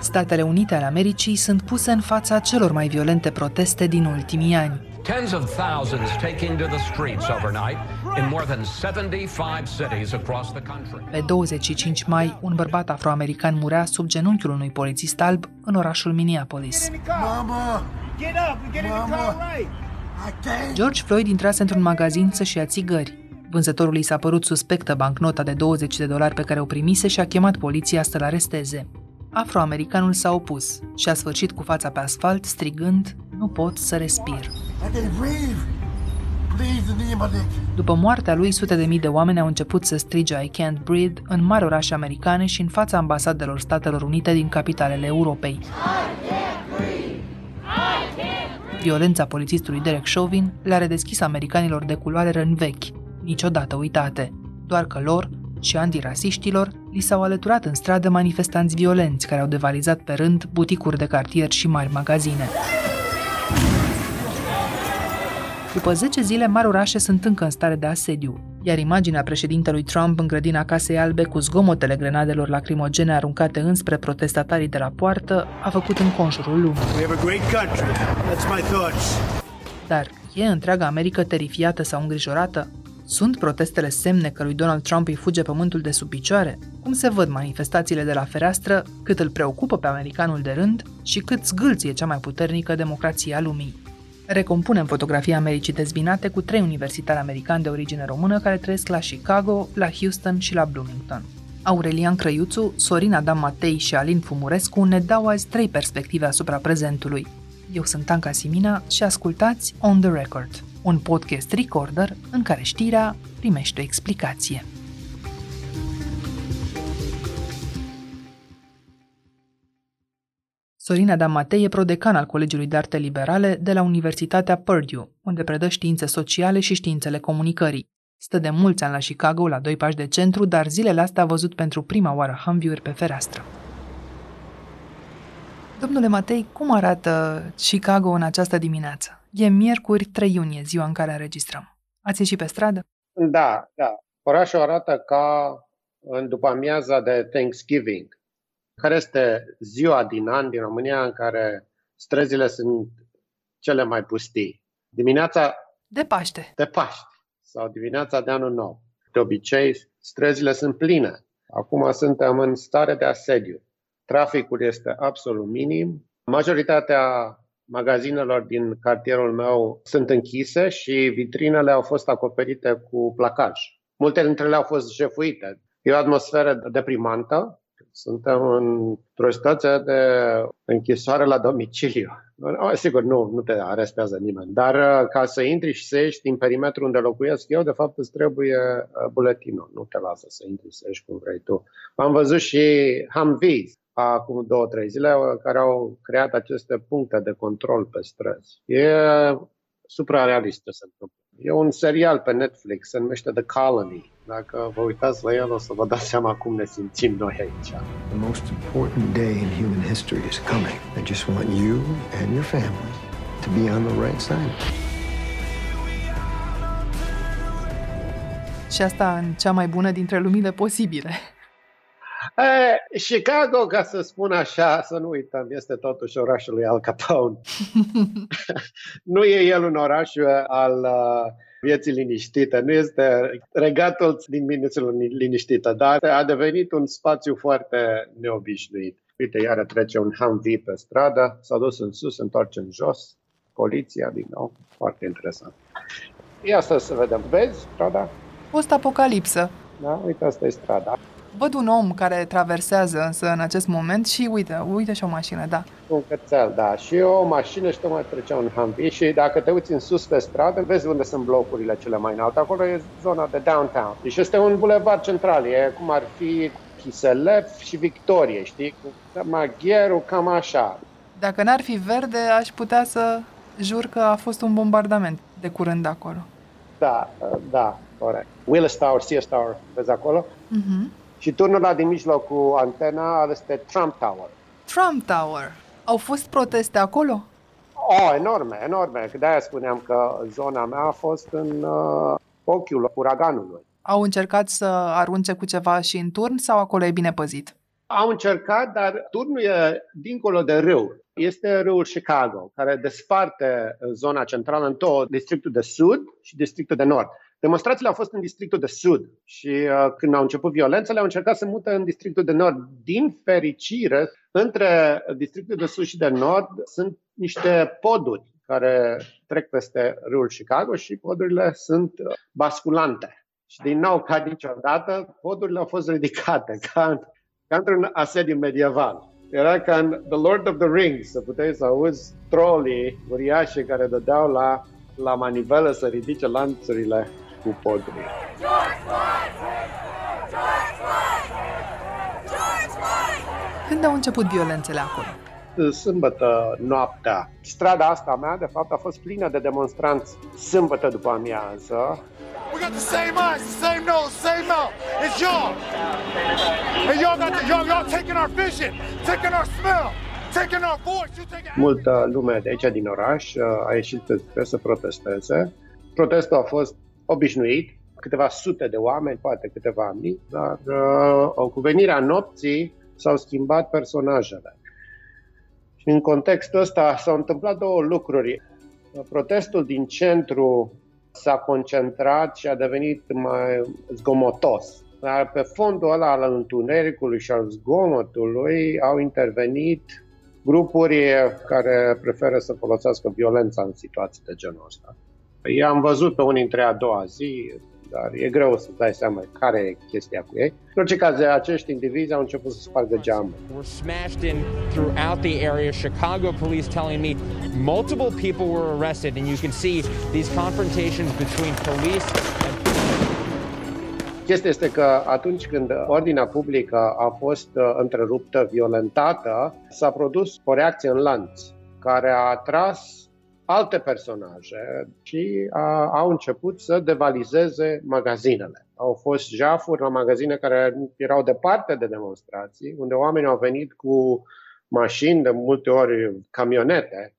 Statele Unite ale Americii sunt puse în fața celor mai violente proteste din ultimii ani. Tens of thousands taking to the streets overnight in more than 75 cities across the country. Pe 25 mai, un bărbat afroamerican murea sub genunchiul unui polițist alb în orașul Minneapolis. Mama! Get up! Get in the car right! I can't! George Floyd intrase într-un magazin să-și ia țigări. Vânzătorului s-a părut suspectă bancnota de 20 de dolari pe care o primise și a chemat poliția să-l aresteze. Afroamericanul s-a opus și a sfârșit cu fața pe asfalt, strigând, nu pot să respir. I can't breathe! Please, the name of the... După moartea lui, sute de mii de oameni au început să strige I can't breathe în mari orașe americane și în fața ambasadelor Statelor Unite din capitalele Europei. Violența polițistului Derek Chauvin le-a redeschis americanilor de culoare răni vechi, niciodată uitate, doar că lor și antirasiștilor li s-au alăturat în stradă manifestanți violenți care au devalizat pe rând buticuri de cartier și mari magazine. După 10 zile, mari orașe sunt încă în stare de asediu, iar imaginea președintelui Trump în grădina Casei Albe cu zgomotele grenadelor lacrimogene aruncate înspre protestatarii de la poartă a făcut înconjurul lumii. We have a great country. That's my thoughts. Dar e întreaga America terifiată sau îngrijorată? Sunt protestele semne că lui Donald Trump îi fuge pământul de sub picioare? Cum se văd manifestațiile de la fereastră, cât îl preocupă pe americanul de rând și cât zgâlție cea mai puternică democrație a lumii? Recompunem fotografia Americii dezbinate cu trei universitari americani de origine română care trăiesc la Chicago, la Houston și la Bloomington. Aurelian Crăiuțu, Sorin Adam Matei și Alin Fumurescu ne dau azi trei perspective asupra prezentului. Eu sunt Anca Simina și ascultați On The Record, un podcast recorder în care știrea primește o explicație. Sorin Adam Matei e prodecan al Colegiului de Arte Liberale de la Universitatea Purdue, unde predă științe sociale și științele comunicării. Stă de mulți ani la Chicago, la doi pași de centru, dar zilele astea a văzut pentru prima oară Humvee-uri pe fereastră. Domnule Matei, cum arată Chicago în această dimineață? E miercuri 3 iunie, ziua în care înregistrăm. Ați ieșit pe stradă? Da, da. Orașul arată ca în după amiaza de Thanksgiving, care este ziua din an din România în care străzile sunt cele mai pustii. Dimineața De Paște. de Paști sau dimineața de anul nou. De obicei, străzile sunt pline. Acum suntem în stare de asediu. Traficul este absolut minim. Majoritatea magazinelor din cartierul meu sunt închise și vitrinele au fost acoperite cu placaj. Multe dintre ele au fost jefuite. E o atmosferă deprimantă. Suntem într-o situație de închisoare la domiciliu. Sigur, nu, nu te arestează nimeni, dar uh, ca să intri și să ieși din perimetrul unde locuiesc eu, de fapt îți trebuie uh, buletinul. Nu te lasă să intri să ieși cum vrei tu. Am văzut și Humvees acum două, trei zile, uh, care au creat aceste puncte de control pe străzi. E suprarealist ce se întâmplă. E un serial pe Netflix, se numește The Colony. Dacă vă uitați la el, o să vă dați seama cum ne simțim noi aici. The most important day in human history is coming. I just want you and your family to be on the right side. Și asta în cea mai bună dintre lumile posibile. E, Chicago, ca să spun așa, să nu uităm, este totuși orașul lui Al Capone. nu e el un oraș uh, al uh, vieții liniștite, nu este regatul din minților liniștită, dar a devenit un spațiu foarte neobișnuit. Uite, iară trece un Humvee pe stradă, s-a dus în sus, se întoarce în jos, poliția din nou, foarte interesant. Ia să, să vedem, vezi strada? Post-apocalipsă. Da, uite, asta e strada. Văd un om care traversează însă în acest moment și uite, uite și o mașină, da. Un cățel, da. Și o mașină și tocmai trecea un Humvee și dacă te uiți în sus pe stradă, vezi unde sunt blocurile cele mai înalte. Acolo e zona de downtown. Deci este un bulevard central, e cum ar fi Chiselev și Victorie, știi? Cu Magheru, cam așa. Dacă n-ar fi verde, aș putea să jur că a fost un bombardament de curând acolo. Da, da, corect. Willis Tower, CS Tower, vezi acolo? Mhm. Și turnul ăla din mijloc cu antena, ăla este Trump Tower. Trump Tower. Au fost proteste acolo? Oh, enorme, enorme. De-aia spuneam că zona mea a fost în uh, ochiul uraganului. Au încercat să arunce cu ceva și în turn sau acolo e bine păzit? Au încercat, dar turnul e dincolo de râu. Este râul Chicago, care desparte zona centrală în două, districtul de sud și districtul de nord. Demonstrațiile au fost în districtul de sud și uh, când au început violențele, au încercat să mute în districtul de nord. Din fericire, între districtul de sud și de nord sunt niște poduri care trec peste râul Chicago și podurile sunt uh, basculante. Și din nou, ca niciodată, podurile au fost ridicate, ca, ca într-un asediu medieval. Era ca în The Lord of the Rings, să puteai să auzi trolii uriașe care dădeau la, la manivelă să ridice lanțurile cu poduri. Când au început violențele acolo? Sâmbătă noaptea. Strada asta mea, de fapt, a fost plină de demonstranți sâmbătă după amiază. We got the same eyes, the same nose, same mouth. It's y'all. And y'all got the, y'all, y'all taking our vision, taking our smell, taking our voice. You take Multă lume de aici din oraș uh, a ieșit pe să protesteze. Protestul a fost obișnuit, câteva sute de oameni, poate câteva mii, dar uh, cu venirea nopții s-au schimbat personajele. Și în contextul ăsta s-au întâmplat două lucruri. Protestul din centru s-a concentrat și a devenit mai zgomotos. Dar pe fondul ăla al întunericului și al zgomotului au intervenit grupuri care preferă să folosească violența în situații de genul ăsta. I-am văzut pe unii dintre a doua zi, dar e greu să dai seama care e chestia cu ei. În orice caz, acești indivizi au început să spargă geamul. Were smashed in throughout the area. Chicago police telling me multiple people were arrested, and you can see these confrontations between police and Chestia este că atunci când ordinea publică a fost uh, întreruptă, violentată, s-a produs o reacție în lanț care a atras alte personaje și a, au început să devalizeze magazinele. Au fost jafuri la magazine care erau departe de demonstrații, unde oamenii au venit cu mașini, de multe ori camionete,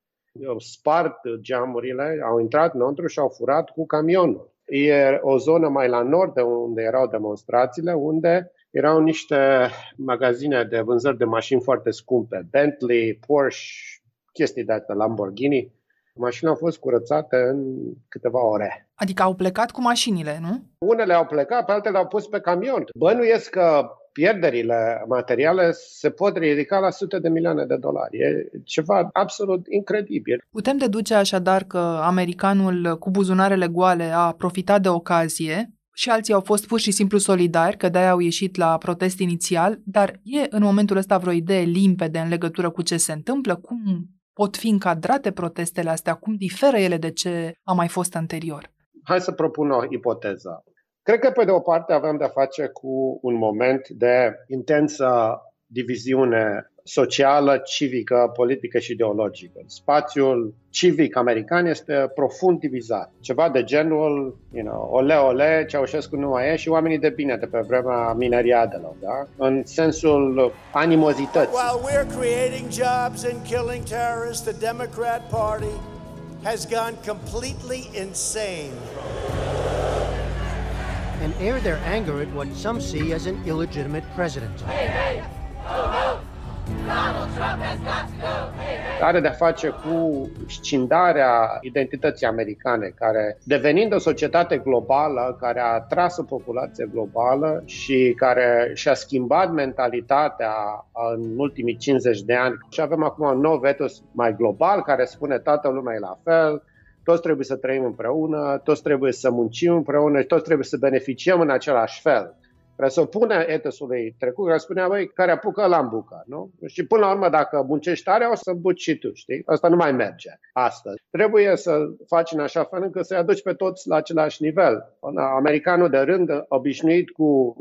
au spart geamurile, au intrat înăuntru și au furat cu camionul. E o zonă mai la nord de unde erau demonstrațiile, unde erau niște magazine de vânzări de mașini foarte scumpe, Bentley, Porsche, chestii de astea, Lamborghini, Mașinile au fost curățate în câteva ore. Adică au plecat cu mașinile, nu? Unele au plecat, pe altele au pus pe camion. Bănuiesc că pierderile materiale se pot ridica la sute de milioane de dolari. E ceva absolut incredibil. Putem deduce așadar că americanul cu buzunarele goale a profitat de ocazie și alții au fost pur și simplu solidari, că de-aia au ieșit la protest inițial, dar e în momentul ăsta vreo idee limpede în legătură cu ce se întâmplă? Cum pot fi încadrate protestele astea? Cum diferă ele de ce a mai fost anterior? Hai să propun o ipoteză. Cred că, pe de o parte, avem de-a face cu un moment de intensă diviziune socială, civică, politică și ideologică. Spațiul civic american este profund divizat. Ceva de genul, you know, ole, ole, Ceaușescu nu mai e și oamenii de bine de pe vremea mineriadelor, da? În sensul animozității. While we're creating jobs and killing terrorists, the Democrat Party has gone completely insane. And air their anger at what some see as an illegitimate president. Hey, hey. Are de-a face cu scindarea identității americane, care, devenind o societate globală, care a atras o populație globală și care și-a schimbat mentalitatea în ultimii 50 de ani. Și avem acum un nou vetos mai global care spune toată lumea e la fel, toți trebuie să trăim împreună, toți trebuie să muncim împreună și toți trebuie să beneficiem în același fel presupune etosului trecut, care spunea, băi, care apucă la bucă, nu? Și până la urmă, dacă muncești tare, o să buci și tu, știi? Asta nu mai merge astăzi. Trebuie să faci în așa fel încât să-i aduci pe toți la același nivel. Americanul de rând, obișnuit cu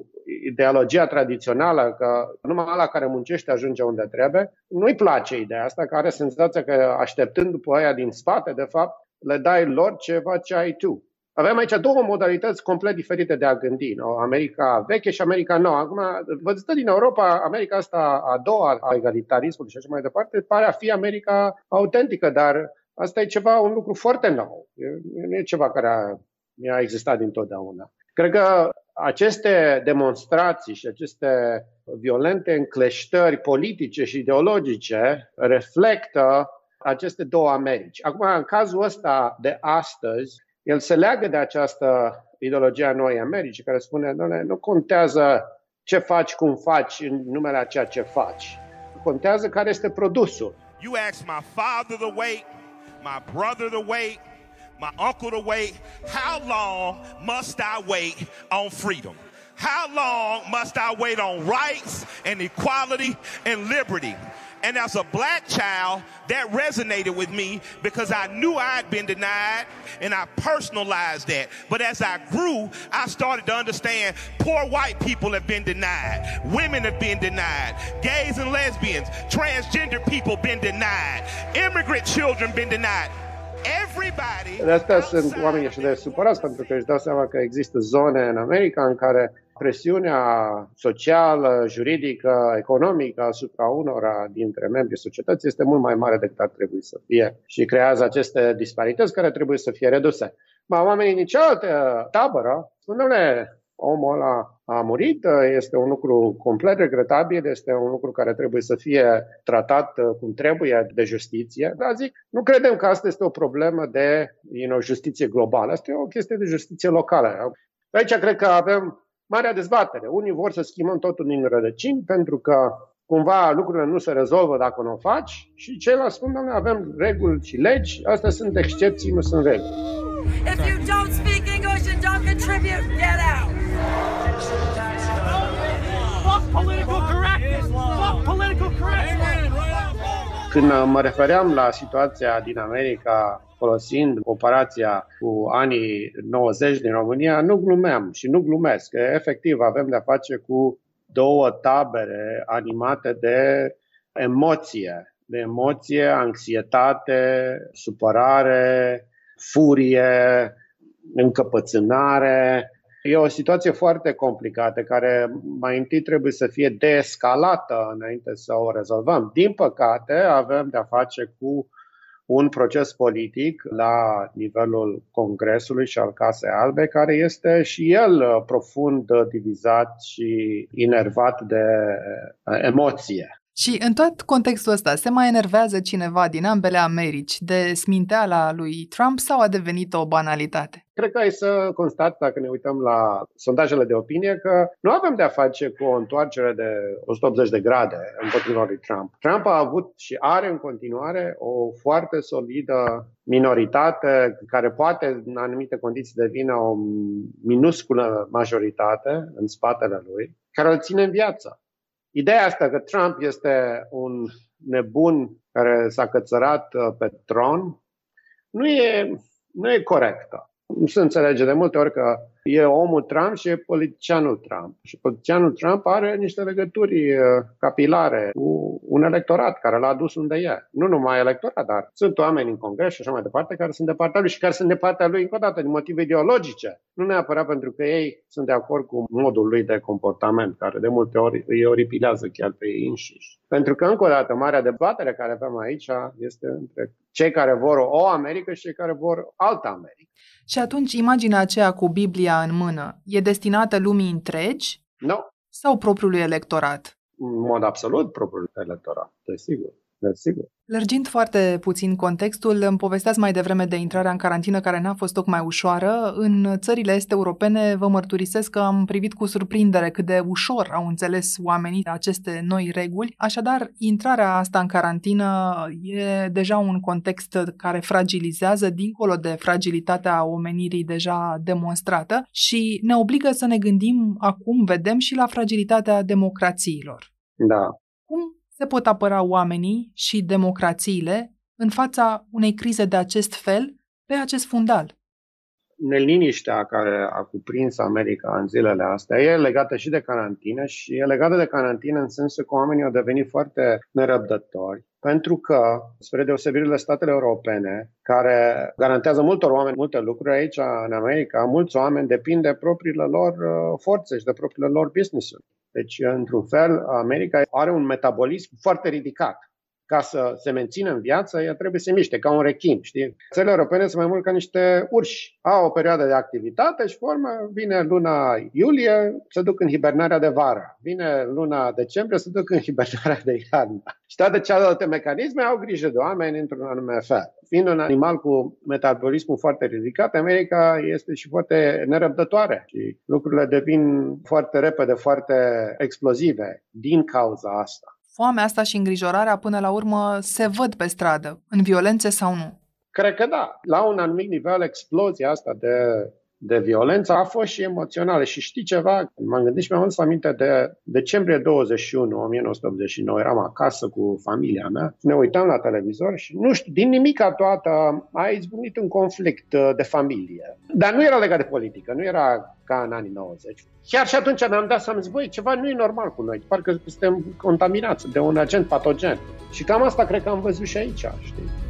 ideologia tradițională că numai la care muncește ajunge unde trebuie, nu-i place ideea asta, care are senzația că așteptând după aia din spate, de fapt, le dai lor ceva ce ai tu. Avem aici două modalități complet diferite de a gândi. No? America veche și America nouă. Acum, văzută din Europa, America asta a doua a egalitarismului și așa mai departe, pare a fi America autentică, dar Asta e ceva, un lucru foarte nou. Nu e ceva care a, a existat dintotdeauna. Cred că aceste demonstrații și aceste violente încleștări politice și ideologice reflectă aceste două Americi. Acum, în cazul ăsta de astăzi, el se leagă de această ideologie a noi Americi, care spune, nu contează ce faci, cum faci în numele a ceea ce faci. Contează care este produsul. You ask my father to wait, my brother to wait, my uncle to wait. How long must I wait on freedom? How long must I wait on rights and equality and liberty? And as a black child, that resonated with me because I knew I'd been denied and I personalized that. But as I grew, I started to understand poor white people have been denied, women have been denied, gays and lesbians, transgender people been denied, immigrant children been denied. De astea sunt oamenii și de supărați pentru că își dau seama că există zone în America în care presiunea socială, juridică, economică asupra unora dintre membrii societății este mult mai mare decât ar trebui să fie și creează aceste disparități care trebuie să fie reduse. Ma oamenii din cealaltă tabără spun, omul ăla a murit, este un lucru complet regretabil, este un lucru care trebuie să fie tratat cum trebuie de justiție. Dar zic, nu credem că asta este o problemă de you know, justiție globală, asta e o chestie de justiție locală. Aici cred că avem marea dezbatere. Unii vor să schimbăm totul din rădăcini pentru că cumva lucrurile nu se rezolvă dacă nu o faci și ceilalți spun, doamne, avem reguli și legi, astea sunt excepții, nu sunt reguli. If you don't speak English and don't contribute, get out! Fuck political correctness! Fuck political correctness! Când mă refeream la situația din America folosind comparația cu anii 90 din România, nu glumeam și nu glumesc. Efectiv, avem de-a face cu două tabere animate de emoție, de emoție, anxietate, supărare, furie, încăpățânare. E o situație foarte complicată care mai întâi trebuie să fie deescalată înainte să o rezolvăm. Din păcate, avem de-a face cu un proces politic la nivelul Congresului și al Casei Albe, care este și el uh, profund divizat și inervat de uh, emoție. Și în tot contextul ăsta, se mai enervează cineva din ambele Americi de sminteala lui Trump sau a devenit o banalitate? Cred că ai să constat, dacă ne uităm la sondajele de opinie, că nu avem de-a face cu o întoarcere de 180 de grade împotriva lui Trump. Trump a avut și are în continuare o foarte solidă minoritate care poate în anumite condiții devină o minusculă majoritate în spatele lui, care îl ține în viață. Ideea asta că Trump este un nebun care s-a cățărat uh, pe tron nu e, nu e corectă. Nu se înțelege de multe ori că e omul Trump și e politicianul Trump. Și politicianul Trump are niște legături uh, capilare cu un electorat care l-a adus unde e. Nu numai electorat, dar sunt oameni în congres și așa mai departe care sunt de partea lui și care sunt de partea lui încă o dată din motive ideologice. Nu neapărat pentru că ei sunt de acord cu modul lui de comportament, care de multe ori îi oripilează chiar pe ei înșiși. Pentru că, încă o dată, marea dezbatere care avem aici este între cei care vor o Americă și cei care vor altă Americă. Și atunci imaginea aceea cu Biblia în mână e destinată lumii întregi? Nu. Sau propriului electorat? În mod absolut propriul electorat, desigur. Desigur. Lărgind foarte puțin contextul, îmi povesteați mai devreme de intrarea în carantină care n-a fost tocmai ușoară. În țările este europene vă mărturisesc că am privit cu surprindere cât de ușor au înțeles oamenii aceste noi reguli. Așadar, intrarea asta în carantină e deja un context care fragilizează dincolo de fragilitatea omenirii deja demonstrată și ne obligă să ne gândim acum, vedem, și la fragilitatea democrațiilor. Da. Cum se pot apăra oamenii și democrațiile în fața unei crize de acest fel pe acest fundal. Neliniștea care a cuprins America în zilele astea e legată și de carantină și e legată de carantină în sensul că oamenii au devenit foarte nerăbdători pentru că, spre deosebire de statele europene, care garantează multor oameni multe lucruri aici în America, mulți oameni depind de propriile lor uh, forțe și de propriile lor business-uri. Deci, într-un fel, America are un metabolism foarte ridicat ca să se mențină în viață, ea trebuie să se miște ca un rechin, știi? Țările europene sunt mai mult ca niște urși. Au o perioadă de activitate și formă, vine luna iulie, se duc în hibernarea de vară. Vine luna decembrie, se duc în hibernarea de iarnă. Și toate celelalte mecanisme au grijă de oameni într-un anume fel. Fiind un animal cu metabolismul foarte ridicat, America este și foarte nerăbdătoare și lucrurile devin foarte repede, foarte explozive din cauza asta. Foamea asta și îngrijorarea până la urmă se văd pe stradă, în violențe sau nu? Cred că da. La un anumit nivel, explozia asta de de violență a fost și emoțională. Și știi ceva? M-am gândit și mi-am adus aminte de decembrie 21, 1989. Eram acasă cu familia mea. Ne uitam la televizor și, nu știu, din nimica toată a izbunit un conflict uh, de familie. Dar nu era legat de politică, nu era ca în anii 90. Chiar și atunci mi-am dat să-mi zic, băi, ceva nu e normal cu noi. Parcă suntem contaminați de un agent patogen. Și cam asta cred că am văzut și aici, știi?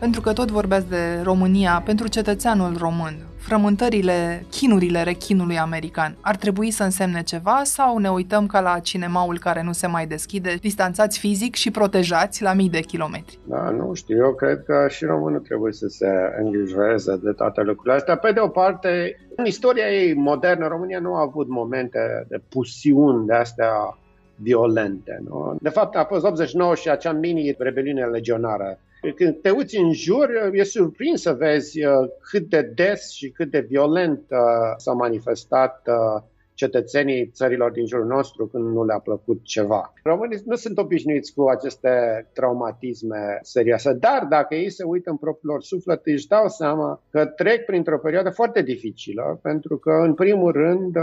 Pentru că tot vorbeați de România, pentru cetățeanul român, frământările, chinurile rechinului american ar trebui să însemne ceva sau ne uităm ca la cinemaul care nu se mai deschide, distanțați fizic și protejați la mii de kilometri? Da, nu știu, eu cred că și românul trebuie să se îngrijoreze de toate lucrurile astea. Pe de o parte, în istoria ei modernă, România nu a avut momente de pusiuni de astea violente. Nu? De fapt, a fost 89 și acea mini-rebeliune legionară când te uiți în jur, e surprins să vezi uh, cât de des și cât de violent uh, s-a manifestat uh, cetățenii țărilor din jurul nostru când nu le-a plăcut ceva. Românii nu sunt obișnuiți cu aceste traumatisme serioase, dar dacă ei se uită în propriul lor suflet, își dau seama că trec printr-o perioadă foarte dificilă, pentru că, în primul rând,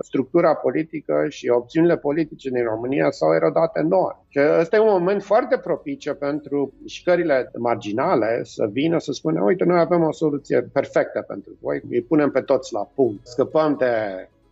structura politică și opțiunile politice din România s-au erodat enorm. Și ăsta e un moment foarte propice pentru mișcările marginale să vină să spună, uite, noi avem o soluție perfectă pentru voi, îi punem pe toți la punct, scăpăm de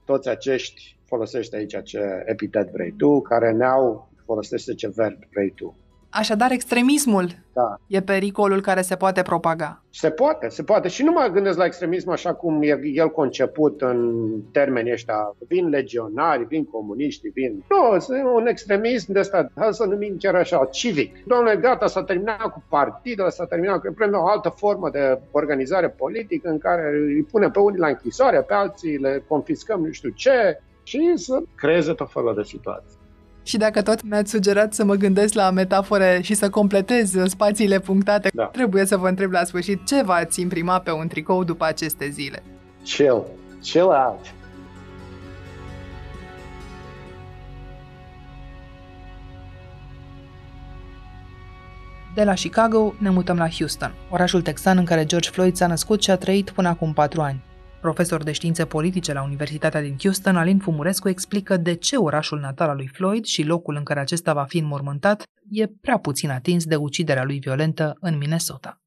toți acești, folosește aici ce epitet vrei tu, care ne-au, folosește ce verb vrei tu. Așadar, extremismul da. e pericolul care se poate propaga. Se poate, se poate. Și nu mă gândesc la extremism așa cum e el conceput în termenii ăștia. Vin legionari, vin comuniști, vin... Nu, e un extremism de ăsta, hai să numim chiar așa, civic. Doamne, gata, s-a terminat cu partidul, s-a terminat cu... Vrem o altă formă de organizare politică în care îi punem pe unii la închisoare, pe alții le confiscăm nu știu ce și să creeze tot felul de situații. Și dacă tot mi-ați sugerat să mă gândesc la metafore și să completez spațiile punctate, da. trebuie să vă întreb la sfârșit ce v-ați imprima pe un tricou după aceste zile? Chill. Chill out. De la Chicago ne mutăm la Houston, orașul texan în care George Floyd s-a născut și a trăit până acum patru ani. Profesor de științe politice la Universitatea din Houston, Alin Fumurescu explică de ce orașul natal al lui Floyd și locul în care acesta va fi înmormântat e prea puțin atins de uciderea lui violentă în Minnesota.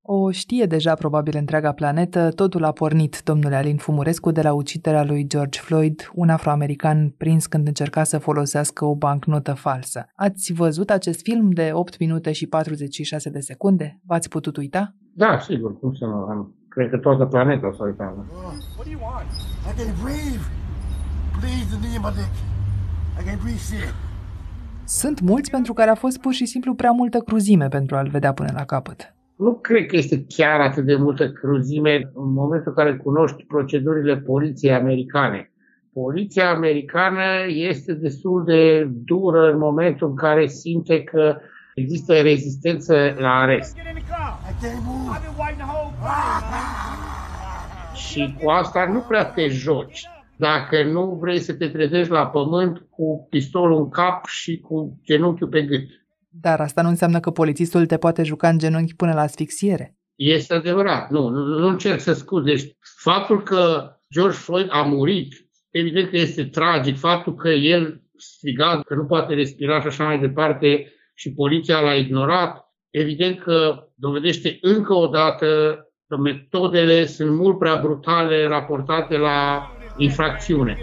O știe deja probabil întreaga planetă, totul a pornit, domnule Alin Fumurescu, de la uciderea lui George Floyd, un afroamerican prins când încerca să folosească o bancnotă falsă. Ați văzut acest film de 8 minute și 46 de secunde? V-ați putut uita? Da, sigur, cum să nu am Cred că toată planeta s-a uitat. What do you want? I can breathe. Please, the name of I can breathe Sunt mulți pentru care a fost pur și simplu prea multă cruzime pentru a-l vedea până la capăt. Nu cred că este chiar atât de multă cruzime în momentul în care cunoști procedurile poliției americane. Poliția americană este destul de dură în momentul în care simte că există rezistență la arest. Și cu asta nu prea te joci dacă nu vrei să te trezești la pământ cu pistolul în cap și cu genunchiul pe gât. Dar asta nu înseamnă că polițistul te poate juca în genunchi până la asfixiere. Este adevărat. Nu, nu, nu încerc să scuz. Deci faptul că George Floyd a murit, evident că este tragic. Faptul că el striga că nu poate respira și așa mai departe și poliția l-a ignorat, evident că dovedește încă o dată că metodele sunt mult prea brutale raportate la infracțiune.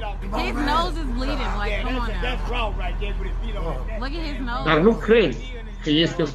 Dar nu cred că este o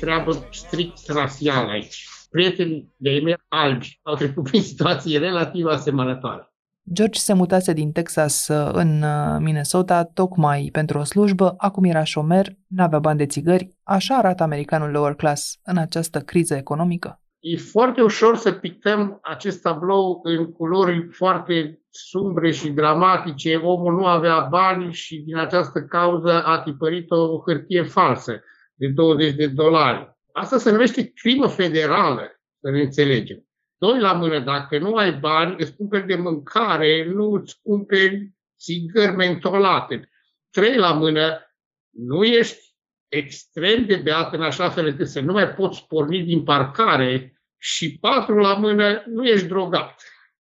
treabă strict rasială aici. Prietenii de mei albi au trecut prin situații relativ asemănătoare. George se mutase din Texas uh, în uh, Minnesota tocmai pentru o slujbă, acum era șomer, n-avea bani de țigări, așa arată americanul lower class în această criză economică. E foarte ușor să pictăm acest tablou în culori foarte sumbre și dramatice. Omul nu avea bani și din această cauză a tipărit o hârtie falsă de 20 de dolari. Asta se numește crimă federală, să ne înțelegem. Doi la mână, dacă nu ai bani, îți cumperi de mâncare, nu îți cumperi țigări mentolate. Trei la mână, nu ești extrem de beat în așa fel încât să nu mai poți porni din parcare și patru la mână, nu ești drogat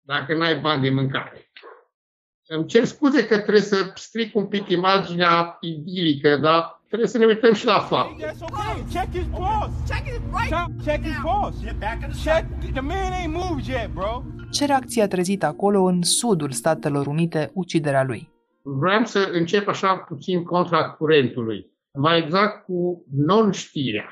dacă nu ai bani de mâncare. Îmi cer scuze că trebuie să stric un pic imaginea idilică, dar trebuie să ne uităm și la fapt. Check his boss. Check his right. Check his boss. Check. The man ain't moved yet, bro. Ce reacție a trezit acolo în sudul Statelor Unite uciderea lui? Vreau să încep așa puțin contra curentului. Mai exact cu non-știrea.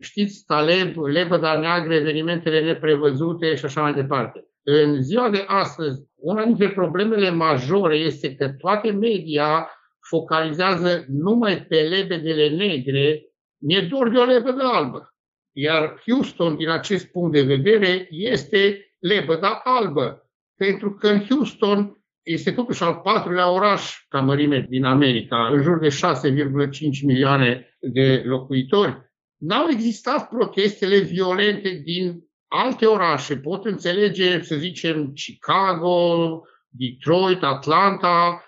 Știți, Taleb, lebăda neagră, evenimentele neprevăzute și așa mai departe. În ziua de astăzi, una dintre problemele majore este că toate media focalizează numai pe lebedele negre, mi-e dor de o lebădă albă. Iar Houston, din acest punct de vedere, este lebăda albă. Pentru că în Houston este totuși al patrulea oraș ca mărime din America, în jur de 6,5 milioane de locuitori. N-au existat protestele violente din alte orașe. Pot înțelege, să zicem, Chicago, Detroit, Atlanta,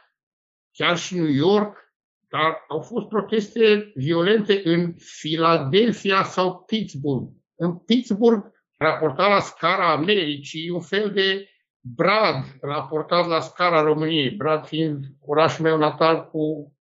chiar și New York, dar au fost proteste violente în Philadelphia sau Pittsburgh. În Pittsburgh, raportat la scara Americii, un fel de Brad raportat la scara României, Brad fiind orașul meu natal cu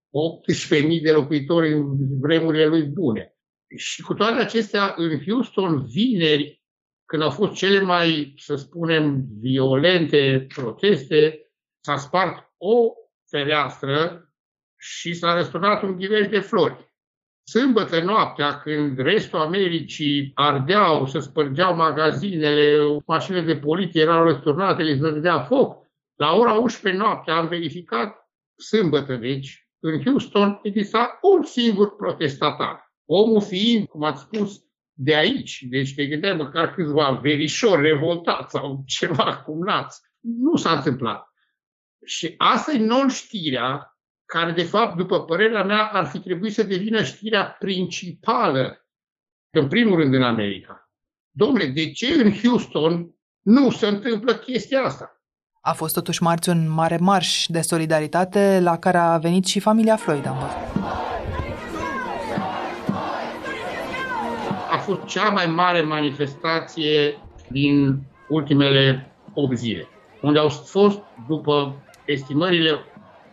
18.000 de locuitori în vremurile lui bune. Și cu toate acestea, în Houston, vineri, când au fost cele mai, să spunem, violente proteste, s-a spart o fereastră și s-a răsturnat un ghivej de flori. Sâmbătă noaptea, când restul Americii ardeau, se spărgeau magazinele, mașinile de poliție erau răsturnate, le se dădea foc, la ora 11 noaptea am verificat, sâmbătă deci, în Houston exista un singur protestatar. Omul fiind, cum ați spus, de aici, deci te gândeai măcar câțiva verișori revoltați sau ceva cumnați. Nu s-a întâmplat. Și asta e non-știrea care, de fapt, după părerea mea, ar fi trebuit să devină știrea principală, în primul rând în America. Domnule, de ce în Houston nu se întâmplă chestia asta? A fost totuși marți un mare marș de solidaritate la care a venit și familia Floyd, am văzut. A fost cea mai mare manifestație din ultimele 8 zile, unde au fost, după estimările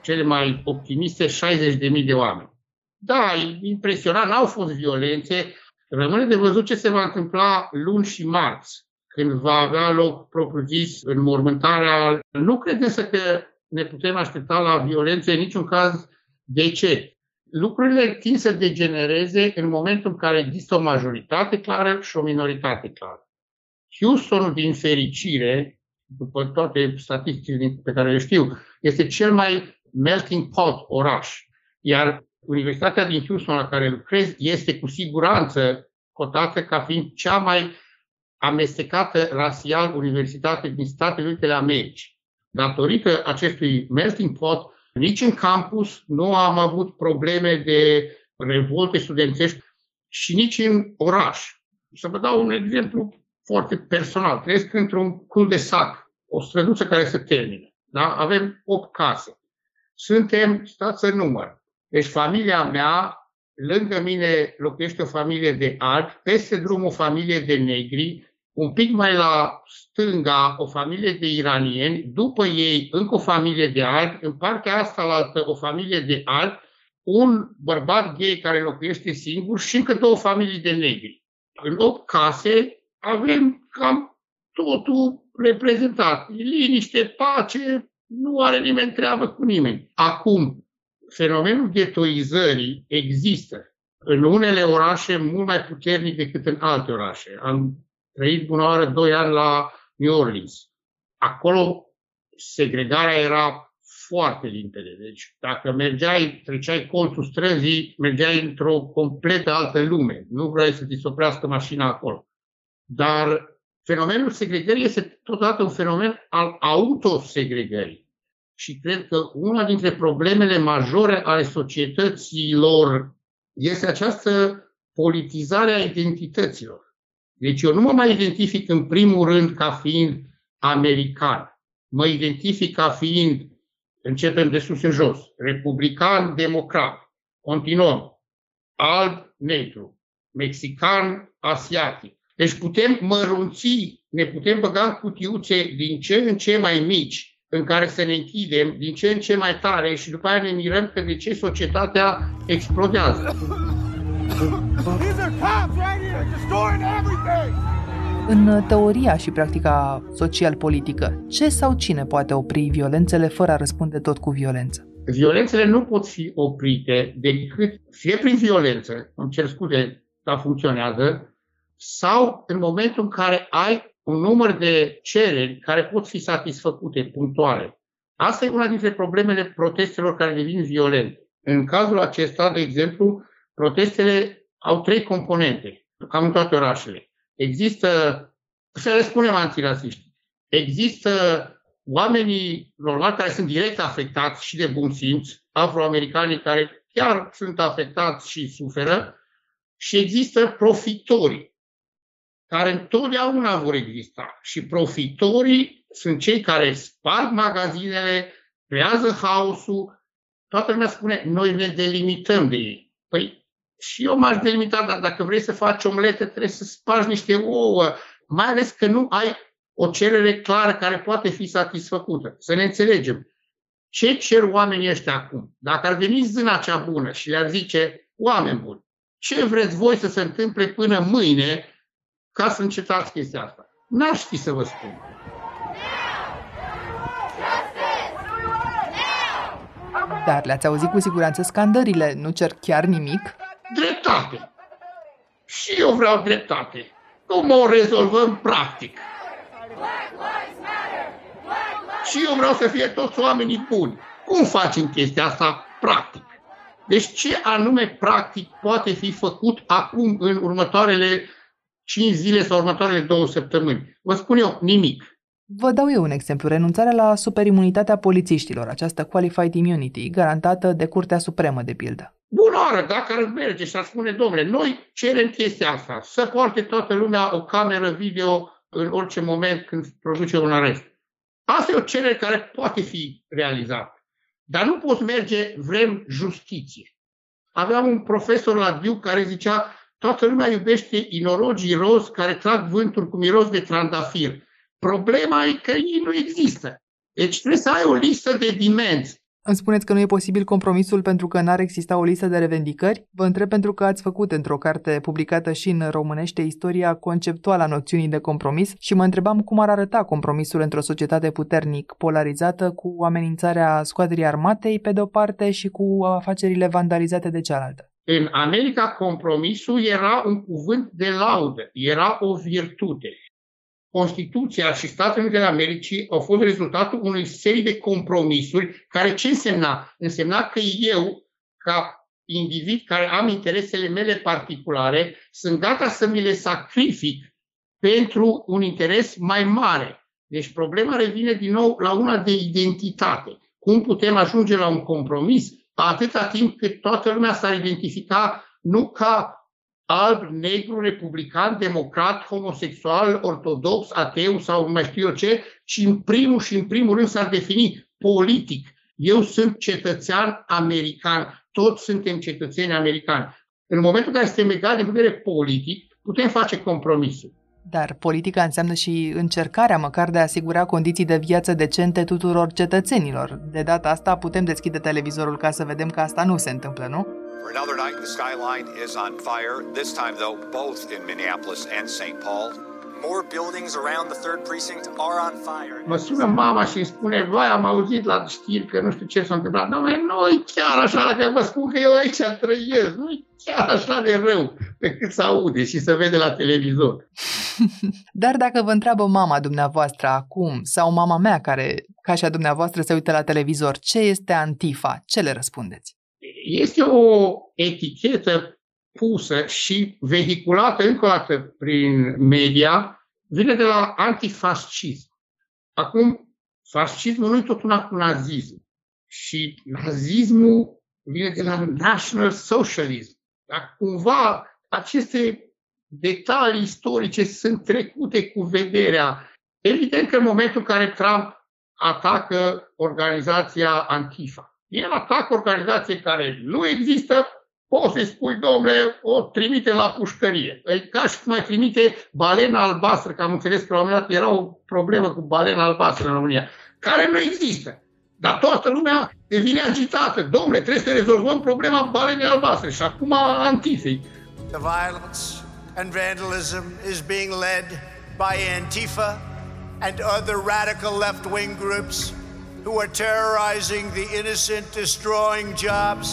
cele mai optimiste, 60.000 de oameni. Da, impresionant, n-au fost violențe. Rămâne de văzut ce se va întâmpla luni și marți, când va avea loc, propriu-zis, înmormântarea. Nu cred însă că ne putem aștepta la violențe în niciun caz. De ce? Lucrurile tind să degenereze în momentul în care există o majoritate clară și o minoritate clară. Houston, din fericire, după toate statisticile pe care le știu, este cel mai melting pot oraș. Iar Universitatea din Houston la care lucrez este cu siguranță cotată ca fiind cea mai amestecată rasial universitate din Statele Unite ale Americii. Datorită acestui melting pot, nici în campus nu am avut probleme de revolte studențești și nici în oraș. Să vă dau un exemplu foarte personal. Trăiesc într-un cul de sac, o străduță care se termină. Da? Avem 8 case. Suntem, stați în număr. Deci familia mea, lângă mine locuiește o familie de albi, peste drum o familie de negri, un pic mai la stânga o familie de iranieni, după ei încă o familie de albi, în partea asta la altă o familie de albi, un bărbat gay care locuiește singur și încă două familii de negri. În 8 case avem cam totul reprezentat. Liniște, pace, nu are nimeni treabă cu nimeni. Acum, fenomenul ghetoizării există în unele orașe mult mai puternic decât în alte orașe. Am trăit bună oară doi ani la New Orleans. Acolo segregarea era foarte limpede. Deci dacă mergeai, treceai colțul străzii, mergeai într-o completă altă lume. Nu vrei să ți se oprească mașina acolo. Dar fenomenul segregării este totodată un fenomen al autosegregării. Și cred că una dintre problemele majore ale societăților este această politizare a identităților. Deci eu nu mă mai identific în primul rând ca fiind american. Mă identific ca fiind, începem de sus în jos, republican, democrat. Continuăm. Alb, negru. Mexican, asiatic. Deci putem mărunți, ne putem băga în cutiuțe din ce în ce mai mici, în care să ne închidem, din ce în ce mai tare și după aia ne mirăm că de ce societatea explodează. În teoria și practica social-politică, ce sau cine poate opri violențele fără a răspunde tot cu violență? Violențele nu pot fi oprite decât fie prin violență, îmi cer scuze, dar funcționează, sau în momentul în care ai un număr de cereri care pot fi satisfăcute, punctuale. Asta e una dintre problemele protestelor care devin violente. În cazul acesta, de exemplu, protestele au trei componente, cam în toate orașele. Există, să le spunem antirasiști, există oamenii normali care sunt direct afectați și de bun simț, afroamericanii care chiar sunt afectați și suferă, și există profitorii care întotdeauna vor exista. Și profitorii sunt cei care sparg magazinele, creează haosul. Toată lumea spune, noi ne delimităm de ei. Păi și eu m-aș delimita, dar dacă vrei să faci omlete, trebuie să spargi niște ouă, mai ales că nu ai o cerere clară care poate fi satisfăcută. Să ne înțelegem. Ce cer oamenii ăștia acum? Dacă ar veni zâna cea bună și le-ar zice, oameni buni, ce vreți voi să se întâmple până mâine ca să încetați chestia asta. N-aș ști să vă spun. Dar le-ați auzit cu siguranță scandările, nu cer chiar nimic? Dreptate. Și eu vreau dreptate. Cum o rezolvăm practic? Și eu vreau să fie toți oamenii buni. Cum facem chestia asta practic? Deci ce anume practic poate fi făcut acum în următoarele 5 zile sau următoarele două săptămâni. Vă spun eu, nimic. Vă dau eu un exemplu. Renunțarea la superimunitatea polițiștilor, această qualified immunity, garantată de Curtea Supremă, de pildă. Bună oară, dacă ar merge și ar spune, domnule, noi cerem chestia asta, să poarte toată lumea o cameră video în orice moment când produce un arest. Asta e o cerere care poate fi realizată. Dar nu poți merge, vrem justiție. Aveam un profesor la Duke care zicea, Toată lumea iubește inorogii roz care trag vântul cu miros de trandafir. Problema e că ei nu există. Deci trebuie să ai o listă de dimensi. Îmi spuneți că nu e posibil compromisul pentru că n-ar exista o listă de revendicări? Vă întreb pentru că ați făcut într-o carte publicată și în românește istoria conceptuală a noțiunii de compromis și mă întrebam cum ar arăta compromisul într-o societate puternic polarizată cu amenințarea scoaterii armatei pe de-o parte și cu afacerile vandalizate de cealaltă. În America, compromisul era un cuvânt de laudă, era o virtute. Constituția și Statele Unite ale Americii au fost rezultatul unui serie de compromisuri care ce însemna? Însemna că eu, ca individ care am interesele mele particulare, sunt gata să mi le sacrific pentru un interes mai mare. Deci problema revine din nou la una de identitate. Cum putem ajunge la un compromis atâta timp cât toată lumea s-ar identifica nu ca alb, negru, republican, democrat, homosexual, ortodox, ateu sau mai știu eu ce, ci în primul și în primul rând s-ar defini politic. Eu sunt cetățean american, toți suntem cetățeni americani. În momentul în care suntem egali de vedere politic, putem face compromisuri. Dar politica înseamnă și încercarea măcar de a asigura condiții de viață decente tuturor cetățenilor. De data asta putem deschide televizorul ca să vedem că asta nu se întâmplă, nu? For another night, the skyline is on fire. This time, though, both in Minneapolis and St. Paul. More buildings around the third precinct are on fire. Mă sună mama și îmi spune, vai, am auzit la știri că nu știu ce s-a întâmplat. Nu, nu e chiar așa, că vă spun că eu aici trăiesc. Nu e chiar așa de rău. decât să aude și să vede la televizor. Dar dacă vă întreabă mama dumneavoastră acum sau mama mea care, ca și a dumneavoastră, se uită la televizor, ce este Antifa, ce le răspundeți? Este o etichetă pusă și vehiculată încă o dată prin media, vine de la antifascism. Acum, fascismul nu e tot una cu nazism. Și nazismul vine de la National Socialism. Dar cumva aceste detalii istorice sunt trecute cu vederea. Evident că în momentul în care Trump atacă organizația Antifa, el atacă organizație care nu există, poți să-i spui, domnule, o trimite la pușcărie. E ca și cum mai trimite balena albastră, că am înțeles că la un moment dat era o problemă cu balena albastră în România, care nu există. Dar toată lumea devine agitată. Domnule, trebuie să rezolvăm problema balenei albastre și acum antifei. The violence and vandalism is being led by Antifa and other radical left-wing groups who are terrorizing the innocent, destroying jobs,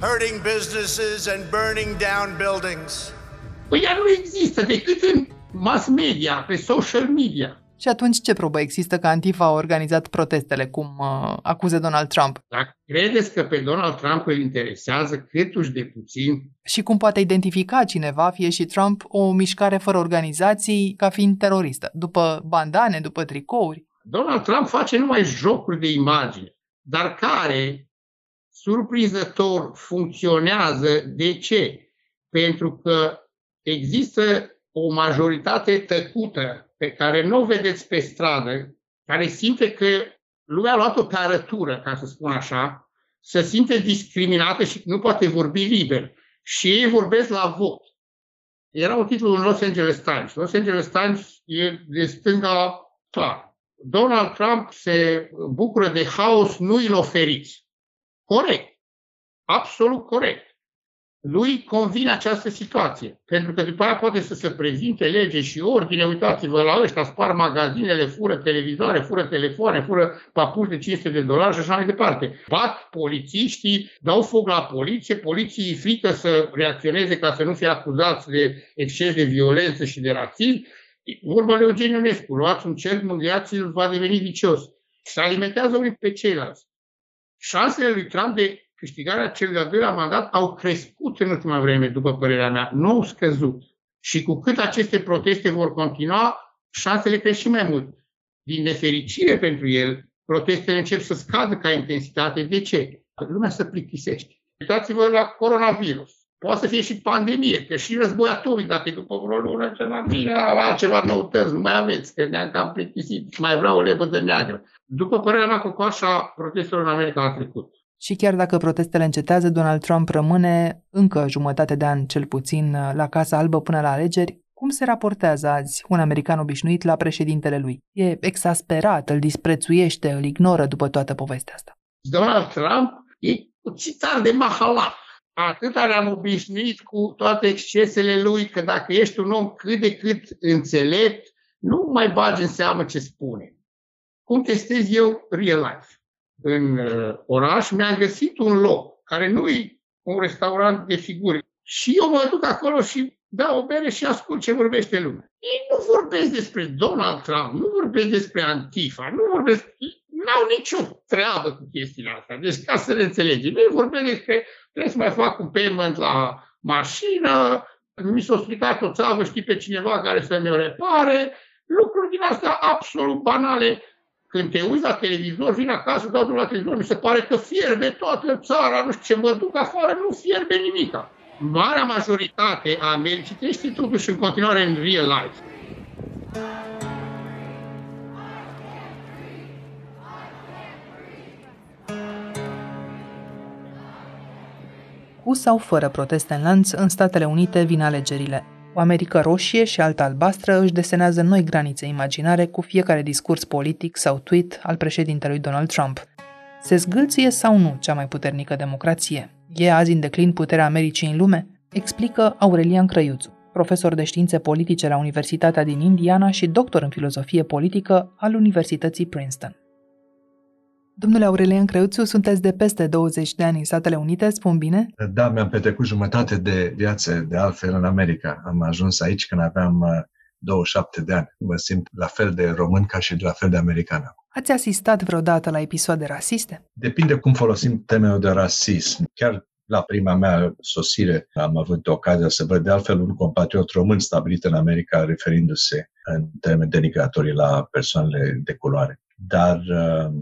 hurting businesses and burning down buildings. Păi ea nu există decât în mass media, pe social media. Și atunci ce probă există că Antifa a organizat protestele, cum uh, acuze Donald Trump? Dacă credeți că pe Donald Trump îl interesează câtuși de puțin... Și cum poate identifica cineva, fie și Trump, o mișcare fără organizații ca fiind teroristă, după bandane, după tricouri? Donald Trump face numai jocuri de imagine, dar care, surprinzător, funcționează. De ce? Pentru că există o majoritate tăcută pe care nu o vedeți pe stradă, care simte că lumea a luat-o pe arătură, ca să spun așa, să simte discriminată și nu poate vorbi liber. Și ei vorbesc la vot. Era un titlu în Los Angeles Times. Los Angeles Times e de stânga clar. Donald Trump se bucură de haos nu îl oferiți. Corect. Absolut corect lui convine această situație. Pentru că după aia poate să se prezinte lege și ordine, uitați-vă la ăștia, spar magazinele, fură televizoare, fură telefoane, fură papuși de 500 de dolari și așa mai departe. Bat polițiștii, dau foc la poliție, poliției frică să reacționeze ca să nu fie acuzați de exces de violență și de rasism. Vorba de Eugen Ionescu, luați un cer, mângâiați-l, va deveni vicios. Se alimentează unii pe ceilalți. Șansele lui Trump de câștigarea celui de-al doilea mandat au crescut în ultima vreme, după părerea mea, nu au scăzut. Și cu cât aceste proteste vor continua, șansele cresc și mai mult. Din nefericire pentru el, protestele încep să scadă ca intensitate. De ce? Lumea se plictisește. Uitați-vă la coronavirus. Poate să fie și pandemie, că și război atomic, dacă e după vreo lună, ceva bine, ceva noutăți, nu mai aveți, că ne-am cam plictisit, mai vreau o lepădă neagră. După părerea mea, cocoașa protestelor în America a trecut. Și chiar dacă protestele încetează, Donald Trump rămâne încă jumătate de an cel puțin la Casa Albă până la alegeri. Cum se raportează azi un american obișnuit la președintele lui? E exasperat, îl disprețuiește, îl ignoră după toată povestea asta. Donald Trump e citar de mahala. Atât am obișnuit cu toate excesele lui că dacă ești un om cât de cât înțelept, nu mai bagi în seamă ce spune. Cum testez eu real life? în uh, oraș, mi-a găsit un loc care nu e un restaurant de figuri. Și eu mă duc acolo și dau o bere și ascult ce vorbește lumea. Ei nu vorbesc despre Donald Trump, nu vorbesc despre Antifa, nu vorbesc, n-au nicio treabă cu chestiile astea. Deci ca să le înțelegem, ei vorbesc despre trebuie să mai fac un payment la mașină, mi s-a stricat o țavă, știi pe cineva care să ne repare, lucruri din astea absolut banale când te uiți la televizor, vin acasă, dau la televizor, mi se pare că fierbe toată țara, nu știu ce, mă duc afară, nu fierbe nimica. Marea majoritate a Americii trăiește totuși în continuare în real life. Cu sau fără proteste în lanț, în Statele Unite vin alegerile. O Americă roșie și alta albastră își desenează noi granițe imaginare cu fiecare discurs politic sau tweet al președintelui Donald Trump. Se zgâlție sau nu cea mai puternică democrație? E azi în declin puterea Americii în lume? Explică Aurelian Crăiuțu, profesor de științe politice la Universitatea din Indiana și doctor în filozofie politică al Universității Princeton. Domnule Aurelian Creuțiu, sunteți de peste 20 de ani în Statele Unite, spun bine? Da, mi-am petrecut jumătate de viață de altfel în America. Am ajuns aici când aveam uh, 27 de ani. Mă simt la fel de român ca și la fel de american. Ați asistat vreodată la episoade rasiste? Depinde cum folosim termenul de rasism. Chiar la prima mea sosire am avut ocazia să văd de altfel un compatriot român stabilit în America referindu-se în termeni denigratorii la persoanele de culoare. Dar uh,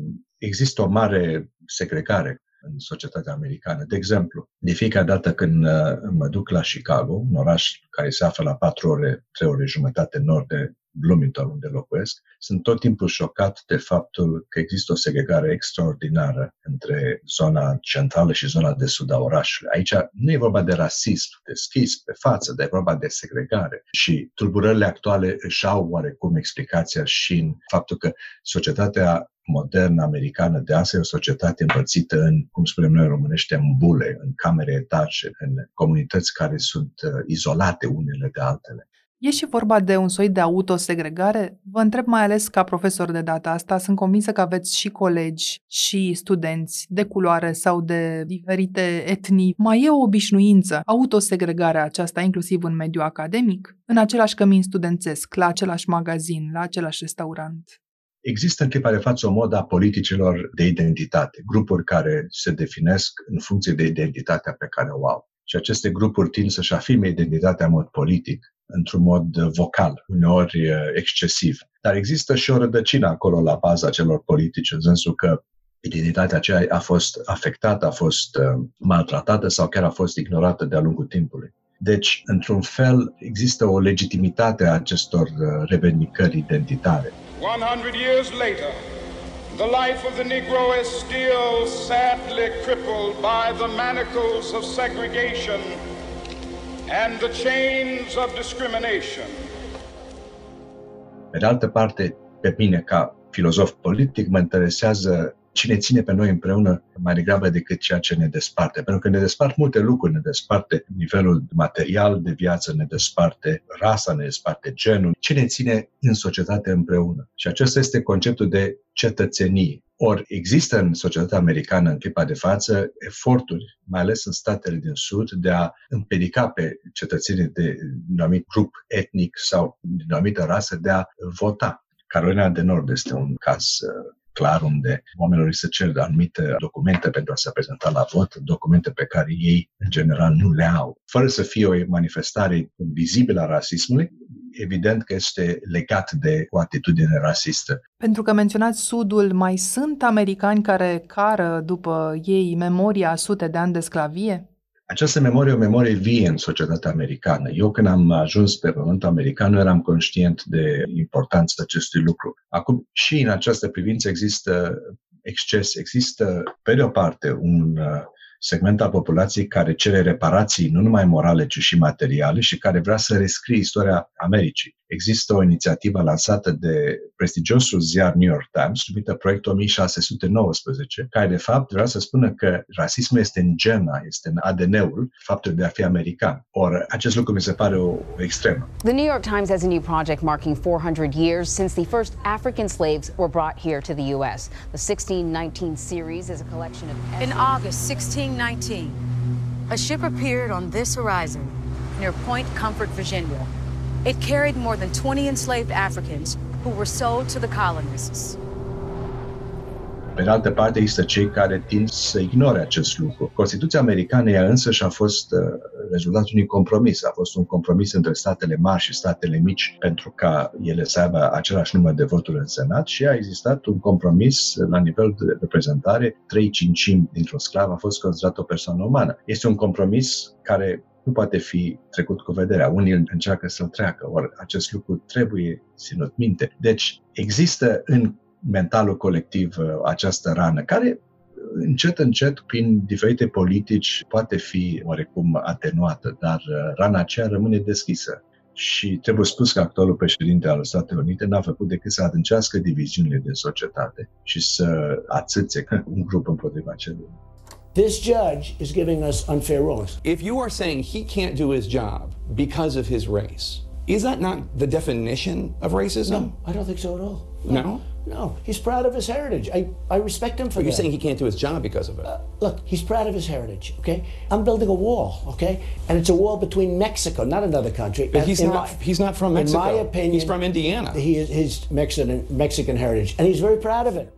există o mare segregare în societatea americană. De exemplu, de fiecare dată când uh, mă duc la Chicago, un oraș care se află la 4 ore, 3 ore jumătate nord de Bloomington, unde locuiesc, sunt tot timpul șocat de faptul că există o segregare extraordinară între zona centrală și zona de sud a orașului. Aici nu e vorba de rasism deschis pe față, dar e vorba de segregare. Și tulburările actuale își au oarecum explicația și în faptul că societatea modernă americană de azi e o societate împărțită în, cum spunem noi românește, în bule, în camere etaje, în comunități care sunt uh, izolate unele de altele. E și vorba de un soi de autosegregare? Vă întreb mai ales ca profesor de data asta, sunt convinsă că aveți și colegi și studenți de culoare sau de diferite etnii. Mai e o obișnuință, autosegregarea aceasta, inclusiv în mediul academic, în același cămin studențesc, la același magazin, la același restaurant. Există în clipa de față o modă a politicilor de identitate, grupuri care se definesc în funcție de identitatea pe care o au. Și aceste grupuri tind să-și afirme identitatea în mod politic, într-un mod vocal, uneori excesiv. Dar există și o rădăcină acolo la baza celor politici, în sensul că identitatea aceea a fost afectată, a fost maltratată sau chiar a fost ignorată de-a lungul timpului. Deci, într-un fel, există o legitimitate a acestor revendicări identitare. 100 years later, the life of the Negro is still sadly crippled by the manacles of segregation and the chains of discrimination. Pe de altă parte, pe mine, ca filozof politic, mă interesează cine ține pe noi împreună mai degrabă decât ceea ce ne desparte. Pentru că ne despart multe lucruri, ne desparte nivelul material de viață, ne desparte rasa, ne desparte genul. Ce ne ține în societate împreună? Și acesta este conceptul de cetățenie. Ori există în societatea americană în clipa de față eforturi, mai ales în statele din Sud, de a împiedica pe cetățenii de un anumit grup etnic sau din o anumită rasă de a vota. Carolina de Nord este un caz uh, clar unde oamenilor să cer anumite documente pentru a se prezenta la vot, documente pe care ei în general nu le au. Fără să fie o manifestare vizibilă a rasismului, evident că este legat de o atitudine rasistă. Pentru că menționați Sudul, mai sunt americani care cară după ei memoria sute de ani de sclavie? Această memorie e o memorie vie în societatea americană. Eu când am ajuns pe pământul american nu eram conștient de importanța acestui lucru. Acum și în această privință există exces, există pe de o parte un uh, segment al populației care cere reparații nu numai morale, ci și materiale și care vrea să rescrie istoria Americii. Există o inițiativă lansată de prestigiosul ziar New York Times, numită Proiectul 1619, care de fapt vrea să spună că rasismul este în gena, este în ADN-ul faptul de a fi american. Or, acest lucru mi se pare o, o extremă. The New York Times has a new project marking 400 years since the first African slaves were brought here to the U.S. The 1619 series is a collection of... In August 1619, a ship appeared on this horizon near Point Comfort, Virginia. It carried more than 20 enslaved Africans who were sold to the colonists. Pe de altă parte, există cei care tind să ignore acest lucru. Constituția americană ea însă și-a fost uh, rezultatul unui compromis. A fost un compromis între statele mari și statele mici pentru ca ele să aibă același număr de voturi în Senat și a existat un compromis la nivel de reprezentare. 3 cincimi dintr-un sclav a fost considerat o persoană umană. Este un compromis care nu poate fi trecut cu vederea. Unii încearcă să-l treacă, ori acest lucru trebuie ținut minte. Deci există în mentalul colectiv uh, această rană, care încet, încet, prin diferite politici, poate fi oarecum atenuată, dar uh, rana aceea rămâne deschisă. Și trebuie spus că actualul președinte al Statelor Unite n-a făcut decât să adâncească diviziunile din societate și să atâțe un grup împotriva celuilalt. This judge is giving us unfair rulings. If you are saying he can't do his job because of his race, is that not the definition of racism? No, I don't think so at all. No? No, he's proud of his heritage. I, I respect him for But you're that. saying he can't do his job because of it. Uh, look, he's proud of his heritage, okay? I'm building a wall, okay? And it's a wall between Mexico, not another country. But And he's not- he's not from Mexico. In my opinion, He's from Indiana. He is his Mexican Mexican heritage, and he's very proud of it.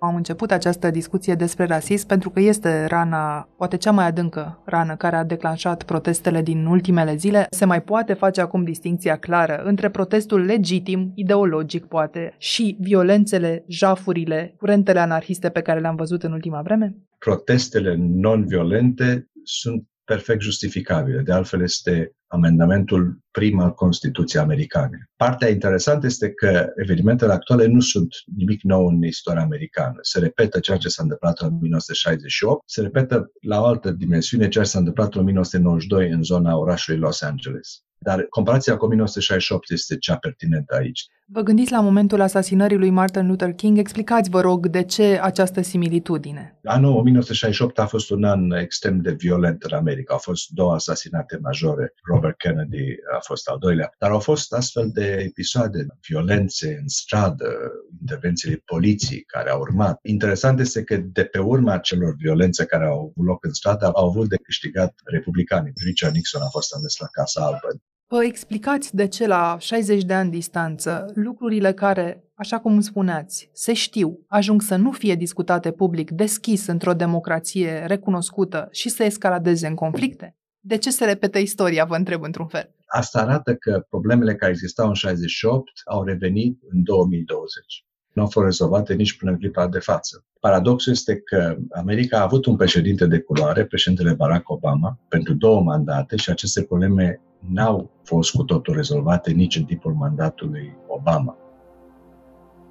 Am început această discuție despre rasism pentru că este rana, poate cea mai adâncă rană care a declanșat protestele din ultimele zile. Se mai poate face acum distinția clară între protestul legitim, ideologic poate, și violențele, jafurile, curentele anarhiste pe care le-am văzut în ultima vreme? Protestele non-violente sunt perfect justificabile. De altfel, este amendamentul prim al Constituției americane. Partea interesantă este că evenimentele actuale nu sunt nimic nou în istoria americană. Se repetă ceea ce s-a întâmplat în 1968, se repetă la o altă dimensiune ceea ce s-a întâmplat în 1992 în zona orașului Los Angeles. Dar comparația cu 1968 este cea pertinentă aici. Vă gândiți la momentul asasinării lui Martin Luther King? Explicați, vă rog, de ce această similitudine? Anul 1968 a fost un an extrem de violent în America. Au fost două asasinate majore. Robert Kennedy a fost al doilea. Dar au fost astfel de episoade, violențe în stradă, intervențiile poliției care au urmat. Interesant este că de pe urma celor violențe care au avut loc în stradă au avut de câștigat republicanii. Richard Nixon a fost ales la Casa Albă. Vă explicați de ce la 60 de ani distanță lucrurile care, așa cum spuneați, se știu, ajung să nu fie discutate public deschis într-o democrație recunoscută și să escaladeze în conflicte? De ce se repetă istoria, vă întreb într-un fel? Asta arată că problemele care existau în 68 au revenit în 2020. Nu au fost rezolvate nici până în clipa de față. Paradoxul este că America a avut un președinte de culoare, președintele Barack Obama, pentru două mandate și aceste probleme n-au fost cu totul rezolvate nici în timpul mandatului Obama.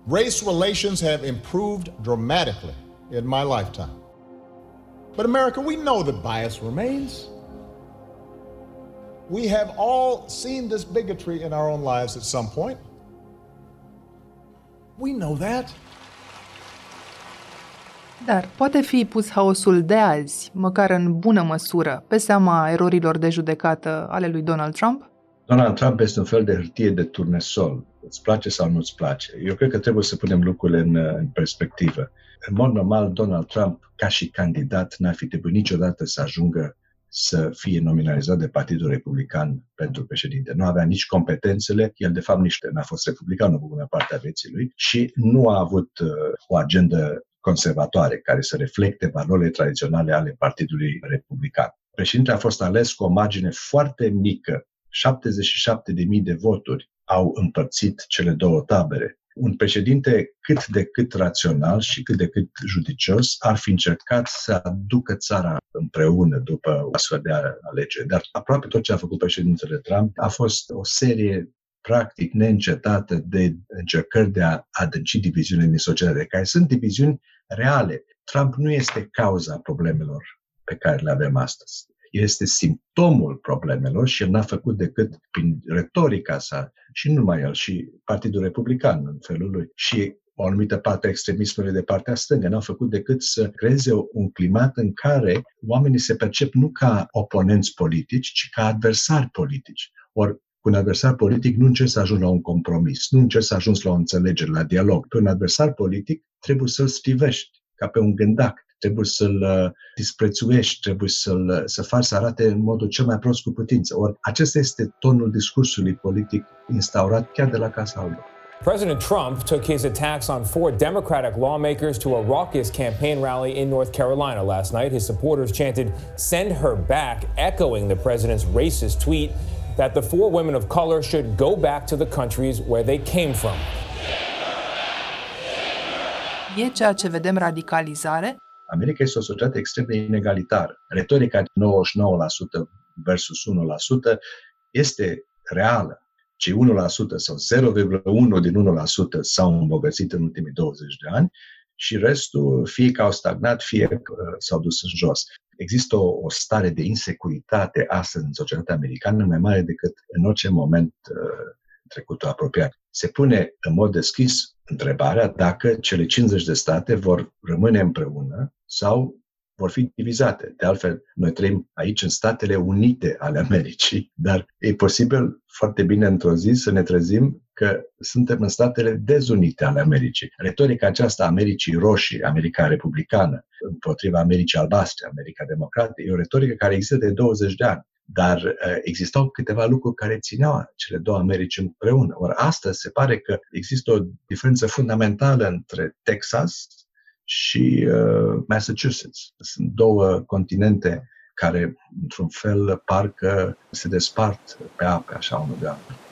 Race relations have improved dramatically in my lifetime. But America, we know that bias remains. We have all seen this bigotry in our own lives at some point. We know that. Dar poate fi pus haosul de azi, măcar în bună măsură, pe seama erorilor de judecată ale lui Donald Trump? Donald Trump este un fel de hârtie de turnesol. Îți place sau nu îți place? Eu cred că trebuie să punem lucrurile în, în perspectivă. În mod normal, Donald Trump, ca și candidat, n-ar fi trebuit niciodată să ajungă să fie nominalizat de Partidul Republican pentru președinte. Nu avea nici competențele, el de fapt nici n-a fost republican o bună parte a vieții lui și nu a avut uh, o agendă conservatoare care să reflecte valorile tradiționale ale Partidului Republican. Președintele a fost ales cu o margine foarte mică, 77.000 de voturi au împărțit cele două tabere. Un președinte cât de cât rațional și cât de cât judicios ar fi încercat să aducă țara împreună după o astfel de alegeri. Dar aproape tot ce a făcut președintele Trump a fost o serie practic neîncetată de încercări de a adânci diviziunile din societate, care sunt diviziuni reale. Trump nu este cauza problemelor pe care le avem astăzi. El este simptomul problemelor și el n-a făcut decât prin retorica sa, și nu numai el, și Partidul Republican în felul lui, și o anumită parte a extremismului de partea stângă, n-au făcut decât să creeze un climat în care oamenii se percep nu ca oponenți politici, ci ca adversari politici. Ori cu un adversar politic nu încerci să ajungi la un compromis, nu încerci să ajungi la o înțelegere, la dialog. Pe un adversar politic trebuie să-l strivești ca pe un gândac, trebuie să-l uh, disprețuiești, trebuie să-l, să faci să arate în modul cel mai prost cu putință. Ori acesta este tonul discursului politic instaurat chiar de la Casa Albă. President Trump took his attacks on four Democratic lawmakers to a raucous campaign rally in North Carolina last night. His supporters chanted, Send her back, echoing the president's racist tweet that the four women of color should go back to the countries where they came from. E ceea ce vedem radicalizare? America este o societate extrem de inegalitară. Retorica 99% versus 1% este reală. Cei 1% sau 0,1 din 1% s-au îmbogățit în ultimii 20 de ani și restul fie că au stagnat, fie că s-au dus în jos. Există o, o stare de insecuritate astăzi în societatea americană mai mare decât în orice moment uh, trecutul apropiat. Se pune în mod deschis întrebarea dacă cele 50 de state vor rămâne împreună sau vor fi divizate. De altfel, noi trăim aici în Statele Unite ale Americii, dar e posibil foarte bine într-o zi să ne trezim că suntem în statele dezunite ale Americii. Retorica aceasta a Americii roșii, America republicană, împotriva Americii albastre, America democrată, e o retorică care există de 20 de ani. Dar uh, existau câteva lucruri care țineau cele două Americi împreună. Ori astăzi se pare că există o diferență fundamentală între Texas și uh, Massachusetts. Sunt două continente care, într-un fel, parcă se despart pe ape, așa, unul de altul.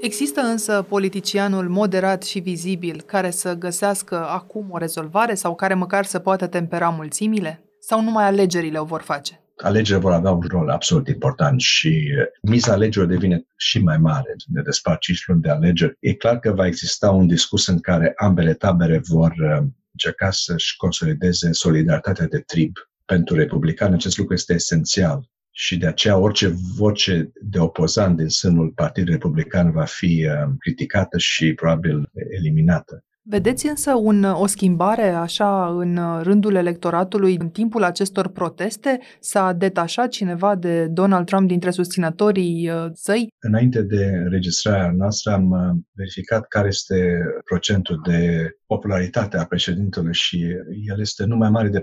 Există însă politicianul moderat și vizibil care să găsească acum o rezolvare sau care măcar să poată tempera mulțimile? Sau numai alegerile o vor face? Alegerile vor avea un rol absolut important și miza alegerilor devine și mai mare. Ne despart 5 luni de alegeri. E clar că va exista un discurs în care ambele tabere vor uh, încerca să-și consolideze solidaritatea de trib. Pentru republicani acest lucru este esențial și de aceea orice voce de opozant din sânul Partidului Republican va fi uh, criticată și probabil eliminată. Vedeți însă un, o schimbare așa în rândul electoratului în timpul acestor proteste? S-a detașat cineva de Donald Trump dintre susținătorii uh, săi? Înainte de înregistrarea noastră am uh, verificat care este procentul de popularitate a președintelui și el este nu mai mare de 42%,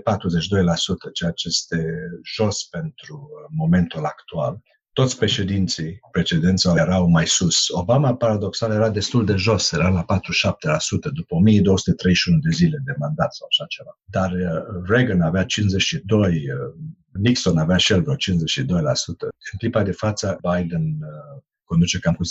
ceea ce este jos pentru uh, momentul actual toți președinții precedenți erau mai sus. Obama, paradoxal, era destul de jos, era la 47% după 1231 de zile de mandat sau așa ceva. Dar uh, Reagan avea 52%, uh, Nixon avea și el vreo 52%. În clipa de față, Biden uh, conduce cam cu 10%.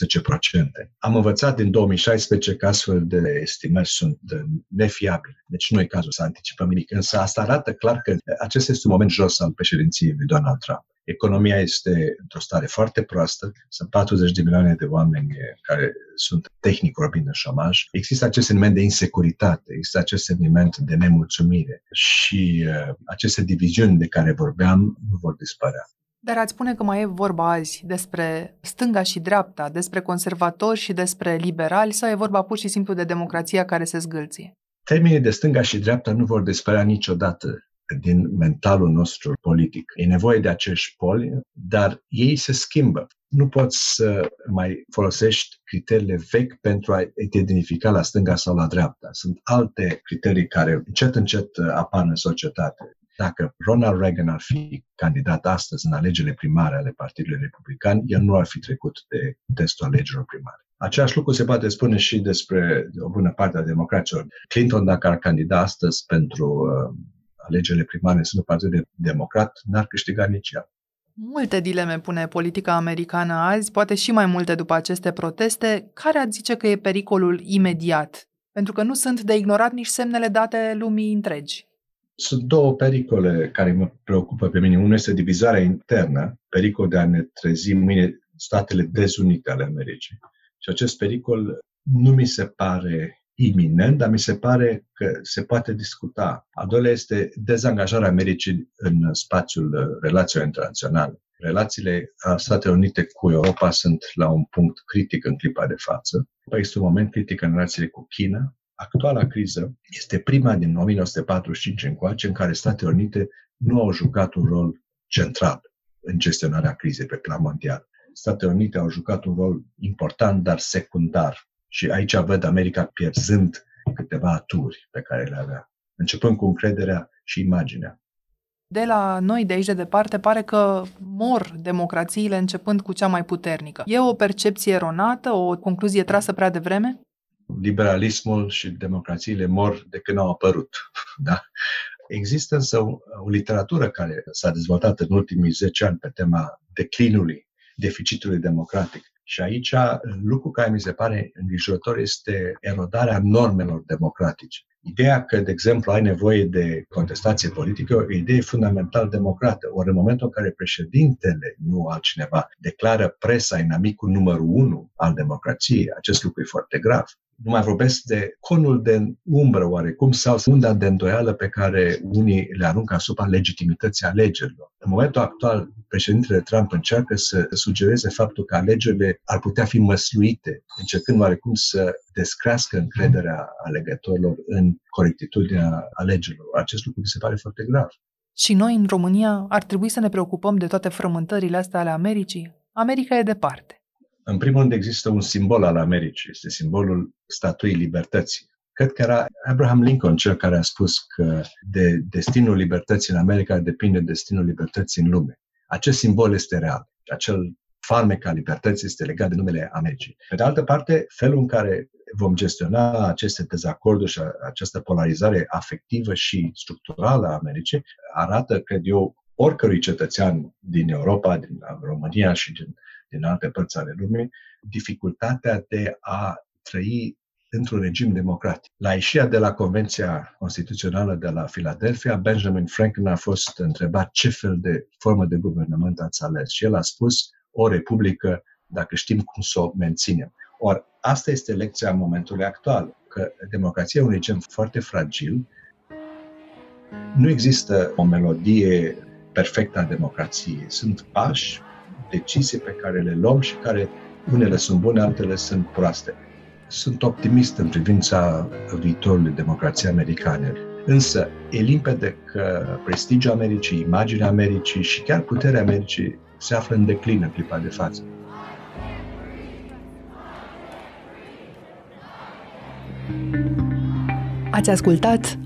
Am învățat din 2016 că astfel de estimări sunt nefiabile. Deci nu e cazul să anticipăm nimic. Însă asta arată clar că acesta este un moment jos al președinției lui Donald Trump. Economia este într-o stare foarte proastă, sunt 40 de milioane de oameni care sunt tehnic vorbind în șomaj. Există acest sentiment de insecuritate, există acest sentiment de nemulțumire și uh, aceste diviziuni de care vorbeam nu vor dispărea. Dar ați spune că mai e vorba azi despre stânga și dreapta, despre conservatori și despre liberali sau e vorba pur și simplu de democrația care se zgâlție? Termenii de stânga și dreapta nu vor dispărea niciodată din mentalul nostru politic. E nevoie de acești poli, dar ei se schimbă. Nu poți să mai folosești criteriile vechi pentru a te identifica la stânga sau la dreapta. Sunt alte criterii care încet, încet apar în societate. Dacă Ronald Reagan ar fi candidat astăzi în alegerile primare ale Partidului Republican, el nu ar fi trecut de testul alegerilor primare. Același lucru se poate spune și despre o bună parte a democraților. Clinton, dacă ar candida astăzi pentru uh, alegerile primare în Partidul Democrat, n-ar câștiga nici ea. Multe dileme pune politica americană azi, poate și mai multe după aceste proteste. Care ați zice că e pericolul imediat? Pentru că nu sunt de ignorat nici semnele date lumii întregi. Sunt două pericole care mă preocupă pe mine. Unul este divizarea internă, pericol de a ne trezi mâine statele dezunite ale Americii. Și acest pericol nu mi se pare iminent, dar mi se pare că se poate discuta. A doilea este dezangajarea Americii în spațiul uh, relațiilor internaționale. Relațiile Statele Unite cu Europa sunt la un punct critic în clipa de față. Este un moment critic în relațiile cu China. Actuala criză este prima din 1945 încoace în care Statele Unite nu au jucat un rol central în gestionarea crizei pe plan mondial. Statele Unite au jucat un rol important, dar secundar și aici văd America pierzând câteva aturi pe care le avea, începând cu încrederea și imaginea. De la noi, de aici de departe, pare că mor democrațiile începând cu cea mai puternică. E o percepție eronată, o concluzie trasă prea devreme? Liberalismul și democrațiile mor de când au apărut. Da? Există însă o, o literatură care s-a dezvoltat în ultimii 10 ani pe tema declinului deficitului democratic și aici lucru care mi se pare îngrijorător este erodarea normelor democratice. Ideea că, de exemplu, ai nevoie de contestație politică o idee fundamental democrată. Ori în momentul în care președintele, nu altcineva, declară presa inamicul numărul unu al democrației, acest lucru e foarte grav. Nu mai vorbesc de conul de umbră oarecum sau unda de îndoială pe care unii le aruncă asupra legitimității alegerilor. În momentul actual, președintele Trump încearcă să sugereze faptul că alegerile ar putea fi măsluite, încercând oarecum să descrească încrederea alegătorilor în corectitudinea alegerilor. Acest lucru mi se pare foarte grav. Și noi, în România, ar trebui să ne preocupăm de toate frământările astea ale Americii? America e departe. În primul rând există un simbol al Americii, este simbolul statuii libertății. Cred că era Abraham Lincoln cel care a spus că de destinul libertății în America depinde destinul libertății în lume. Acest simbol este real. Acel farmec al libertății este legat de numele Americii. Pe de altă parte, felul în care vom gestiona aceste dezacorduri și această polarizare afectivă și structurală a Americii arată, cred eu, oricărui cetățean din Europa, din România și din, din alte părți ale lumii, dificultatea de a trăi într-un regim democratic. La ieșirea de la Convenția Constituțională de la Philadelphia, Benjamin Franklin a fost întrebat ce fel de formă de guvernământ ați ales și el a spus o republică dacă știm cum să o menținem. Ori asta este lecția momentului actual, că democrația e un regim foarte fragil, nu există o melodie perfectă a democrației. Sunt pași, decizii pe care le luăm și care unele sunt bune, altele sunt proaste. Sunt optimist în privința viitorului democrației americane. Însă e limpede că prestigiul Americii, imaginea Americii și chiar puterea Americii se află în declin în clipa de față. Ați ascultat